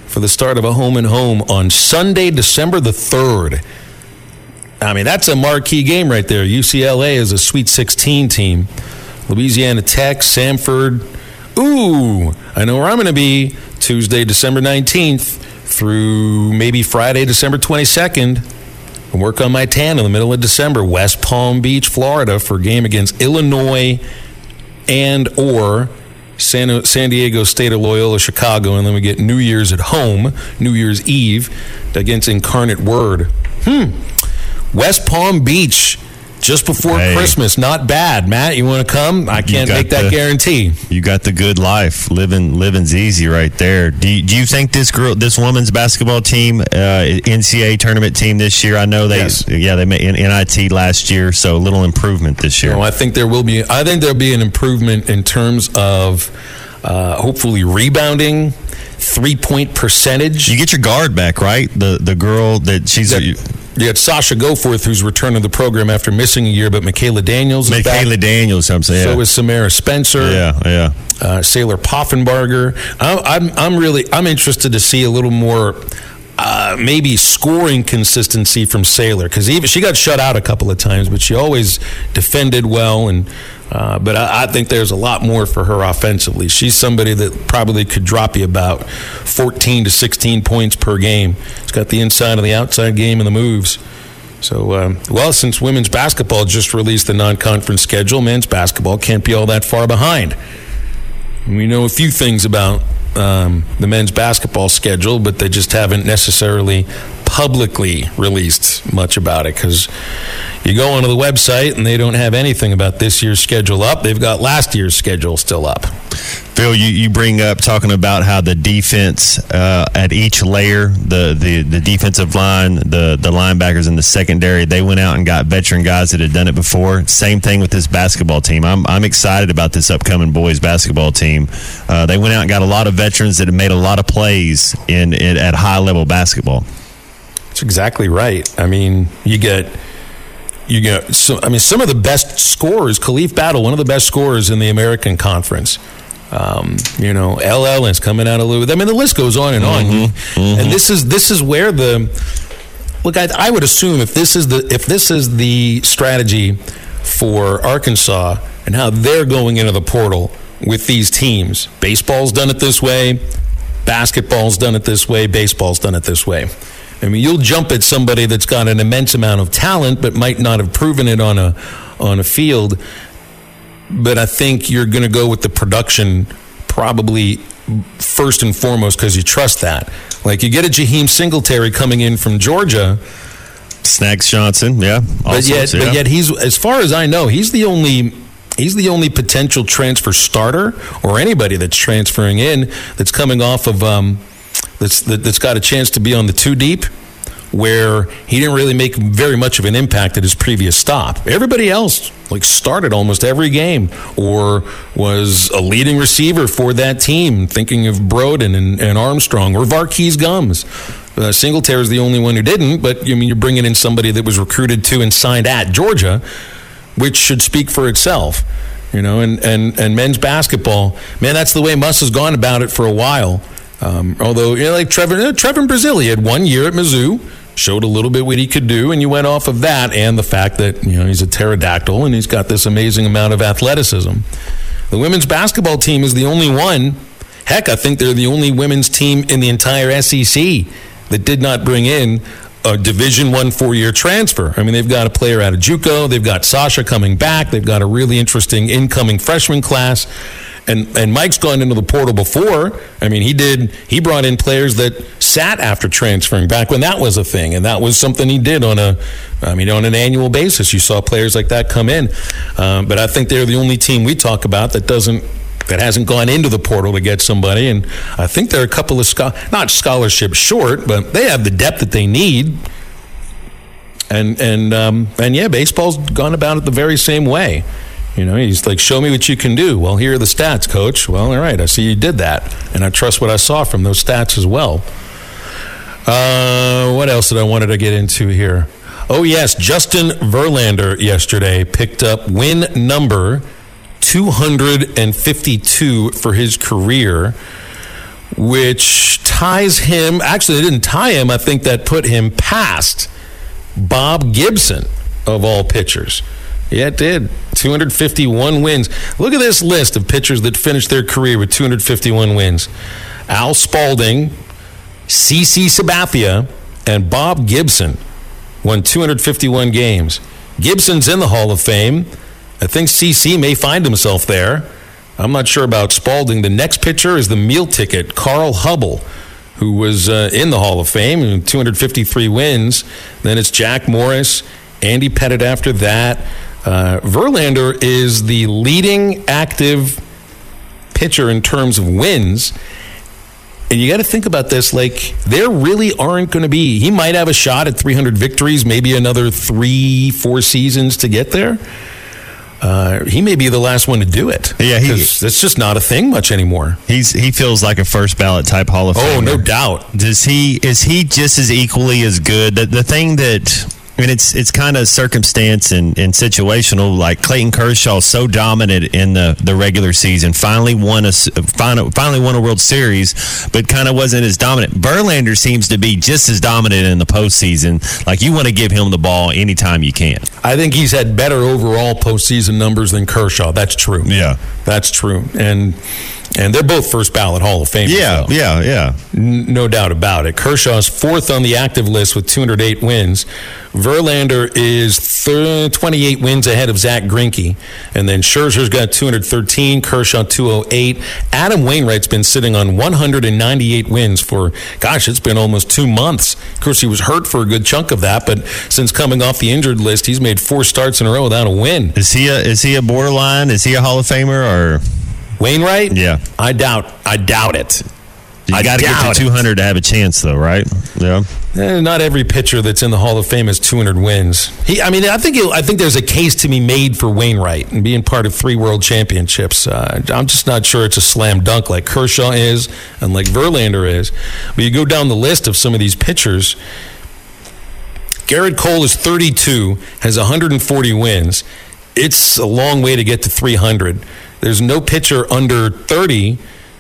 for the start of a home and home on Sunday, December the 3rd. I mean, that's a marquee game right there. UCLA is a Sweet 16 team. Louisiana Tech, Samford. Ooh, I know where I'm going to be Tuesday, December 19th through maybe Friday, December 22nd. And work on my tan in the middle of December, West Palm Beach, Florida, for a game against Illinois and or San, San Diego State of Loyola, Chicago, and then we get New Year's at home, New Year's Eve against Incarnate Word. Hmm. West Palm Beach, just before Hey. Christmas. Not bad. Matt, you want to come? I can't make that the- guarantee. You got the good life. Living, living's easy right there. Do you, do you think this girl, this women's basketball team, uh, NCAA tournament team this year? I know they, Yes. yeah, they made NIT last year, so a little improvement this year. No, I think there will be. I think there'll be an improvement in terms of uh, hopefully rebounding, three point percentage. You get your guard back, right? The the girl that she's got- you got Sasha Goforth, who's returned to the program after missing a year, but Makayla Daniels. Makayla Daniels. I'm saying, So yeah. is Samara Spencer. yeah, yeah. uh, Saylor Poffenbarger. I'm, I'm, I'm really, I'm interested to see a little more, uh, maybe scoring consistency from Saylor because even she got shut out a couple of times, but she always defended well. And uh, but I, I think there's a lot more for her offensively. She's somebody that probably could drop you about 14 to 16 points per game. She's got the inside and the outside game and the moves. So, um, well, since women's basketball just released the non-conference schedule, men's basketball can't be all that far behind. We know a few things about um, the men's basketball schedule, but they just haven't necessarily publicly released much about it because you go onto the website and they don't have anything about this year's schedule up. They've got last year's schedule still up. Phil, you, you bring up talking about how the defense uh, at each layer, the, the the defensive line, the the linebackers in the secondary, they went out and got veteran guys that had done it before. Same thing with this basketball team. I'm I'm excited about this upcoming boys basketball team. Uh, they went out and got a lot of veterans that have made a lot of plays in, in at high level basketball. That's exactly right. I mean, you get you know, so I mean some of the best scorers. Khalif Battle, one of the best scorers in the American Conference. Um, you know, LL is coming out of Louis. I mean, the list goes on and on. And this is this is where the look. I, I would assume if this is the if this is the strategy for Arkansas and how they're going into the portal with these teams, baseball's done it this way, basketball's done it this way, baseball's done it this way. I mean, you'll jump at somebody that's got an immense amount of talent, but might not have proven it on a on a field. But I think you're going to go with the production probably first and foremost because you trust that. Like you get a Jaheim Singletary coming in from Georgia, Snags Johnson, yeah. but yet, yeah. but yet he's as far as I know, he's the only he's the only potential transfer starter or anybody that's transferring in that's coming off of um, that's that, that's got a chance to be on the two deep. Where he didn't really make very much of an impact at his previous stop. Everybody else like started almost every game or was a leading receiver for that team. Thinking of Broden and, and Armstrong or Varkees Gums. Uh, Singletary is the only one who didn't, but I mean, you're bringing in somebody that was recruited to and signed at Georgia, which should speak for itself. You know, and, and, and men's basketball, man, that's the way Muss has gone about it for a while. Um, although, you know, like Trevor, know, Trevon Brazile, he had one year at Mizzou, showed a little bit what he could do, and you went off of that and the fact that, you know, he's a pterodactyl and he's got this amazing amount of athleticism. The women's basketball team is the only one. Heck, I think they're the only women's team in the entire SEC that did not bring in a Division One four-year transfer. I mean, they've got a player out of JUCO. They've got Sasha coming back. They've got a really interesting incoming freshman class. And, and Mike's gone into the portal before. I mean, he did. He brought in players that sat after transferring back when that was a thing, and that was something he did on a, I mean, on an annual basis. You saw players like that come in, um, but I think they're the only team we talk about that doesn't that hasn't gone into the portal to get somebody. And I think there are a couple of scho- not scholarships short, but they have the depth that they need. And and um, and yeah, baseball's gone about it the very same way. You know, he's like, "Show me what you can do." Well, here are the stats, coach. Well, all right, I see you did that, and I trust what I saw from those stats as well. Uh, what else did I wanted to get into here? Oh yes, Justin Verlander yesterday picked up win number 252 for his career, which ties him. Actually, it didn't tie him. I think that put him past Bob Gibson of all pitchers. Yeah, it did. 251 wins. Look at this list of pitchers that finished their career with 251 wins. Al Spalding, CC Sabathia, and Bob Gibson won 251 games. Gibson's in the Hall of Fame. I think CC may find himself there. I'm not sure about Spalding. The next pitcher is the meal ticket, Carl Hubbell, who was uh, in the Hall of Fame and 253 wins. Then it's Jack Morris, Andy Pettitte after that. Uh, Verlander is the leading active pitcher in terms of wins. And you got to think about this like, there really aren't going to be, he might have a shot at 300 victories, maybe another three, four seasons to get there. Uh, he may be the last one to do it. Yeah, he- it's just not a thing much anymore. He's he feels like a first ballot type Hall of Famer. Oh, no doubt. Does he is he just as equally as good? The, the thing that I mean, it's it's kind of circumstance and, and situational. Like Clayton Kershaw, so dominant in the, the regular season, finally won a finally, finally won a World Series, but kind of wasn't as dominant. Verlander seems to be just as dominant in the postseason. Like you want to give him the ball anytime you can. I think he's had better overall postseason numbers than Kershaw. That's true. Yeah. That's true. And and they're both first ballot Hall of Famers. Yeah, though. yeah, yeah. No doubt about it. Kershaw's fourth on the active list with 208 wins. Verlander is thir- 28 wins ahead of Zack Greinke. And then Scherzer's got 213, Kershaw 208. Adam Wainwright's been sitting on 198 wins for, gosh, it's been almost two months. Of course, he was hurt for a good chunk of that, but since coming off the injured list, he's made four starts in a row without a win. Is he a is he a borderline? Is he a Hall of Famer or Wainwright? Yeah. I doubt. I doubt it. you I got to get to it. 200 to have a chance though, right? Yeah. Eh, not every pitcher that's in the Hall of Fame has 200 wins. He, I mean, I think I think there's a case to be made for Wainwright and being part of three World Championships. Uh, I'm just not sure it's a slam dunk like Kershaw is and like Verlander is. But you go down the list of some of these pitchers. Gerrit Cole is 32, has 140 wins. It's a long way to get to 300. There's no pitcher under 30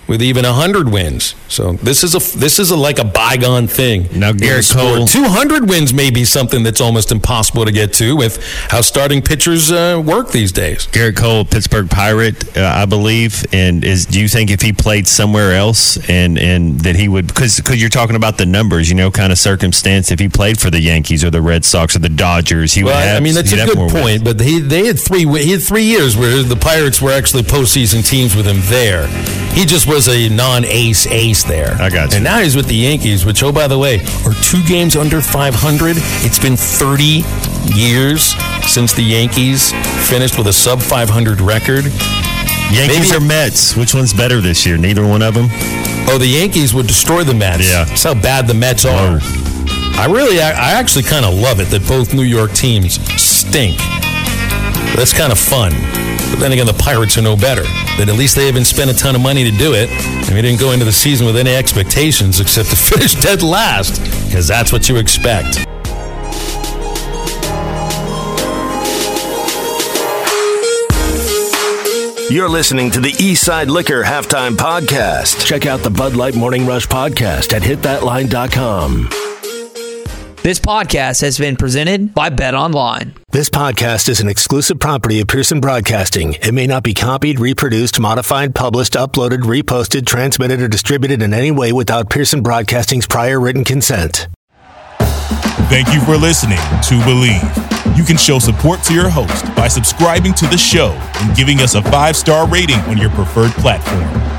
with even 100 wins. So this is a this is a, like a bygone thing. Now Gerrit Cole, 200 wins may be something that's almost impossible to get to with how starting pitchers uh, work these days. Gerrit Cole, Pittsburgh Pirate, uh, I believe, and is do you think if he played somewhere else and and that he would because because you're talking about the numbers, you know, kind of circumstance. If he played for the Yankees or the Red Sox or the Dodgers, he well, would have. I mean, that's a good point. Wins. But he they had three he had three years where the Pirates were actually postseason teams with him there. He just was a non-ace ace there. I got you. And now he's with the Yankees, which, oh, by the way, are two games under 500. It's been 30 years since the Yankees finished with a sub 500 record. Yankees Maybe- or Mets? Which one's better this year? Neither one of them. Oh, the Yankees would destroy the Mets. Yeah. That's how bad the Mets are. I really, I, I actually kind of love it that both New York teams stink. That's kind of fun. But then again, the Pirates are no better. That at least they haven't spent a ton of money to do it, and we didn't go into the season with any expectations except to finish dead last, because that's what you expect. You're listening to the Eastside Liquor Halftime Podcast. Check out the Bud Light Morning Rush Podcast at hitthatline.com. This podcast has been presented by Bet Online. This podcast is an exclusive property of Pearson Broadcasting. It may not be copied, reproduced, modified, published, uploaded, reposted, transmitted, or distributed in any way without Pearson Broadcasting's prior written consent. Thank you for listening to BLEAV. You can show support to your host by subscribing to the show and giving us a five star rating on your preferred platform.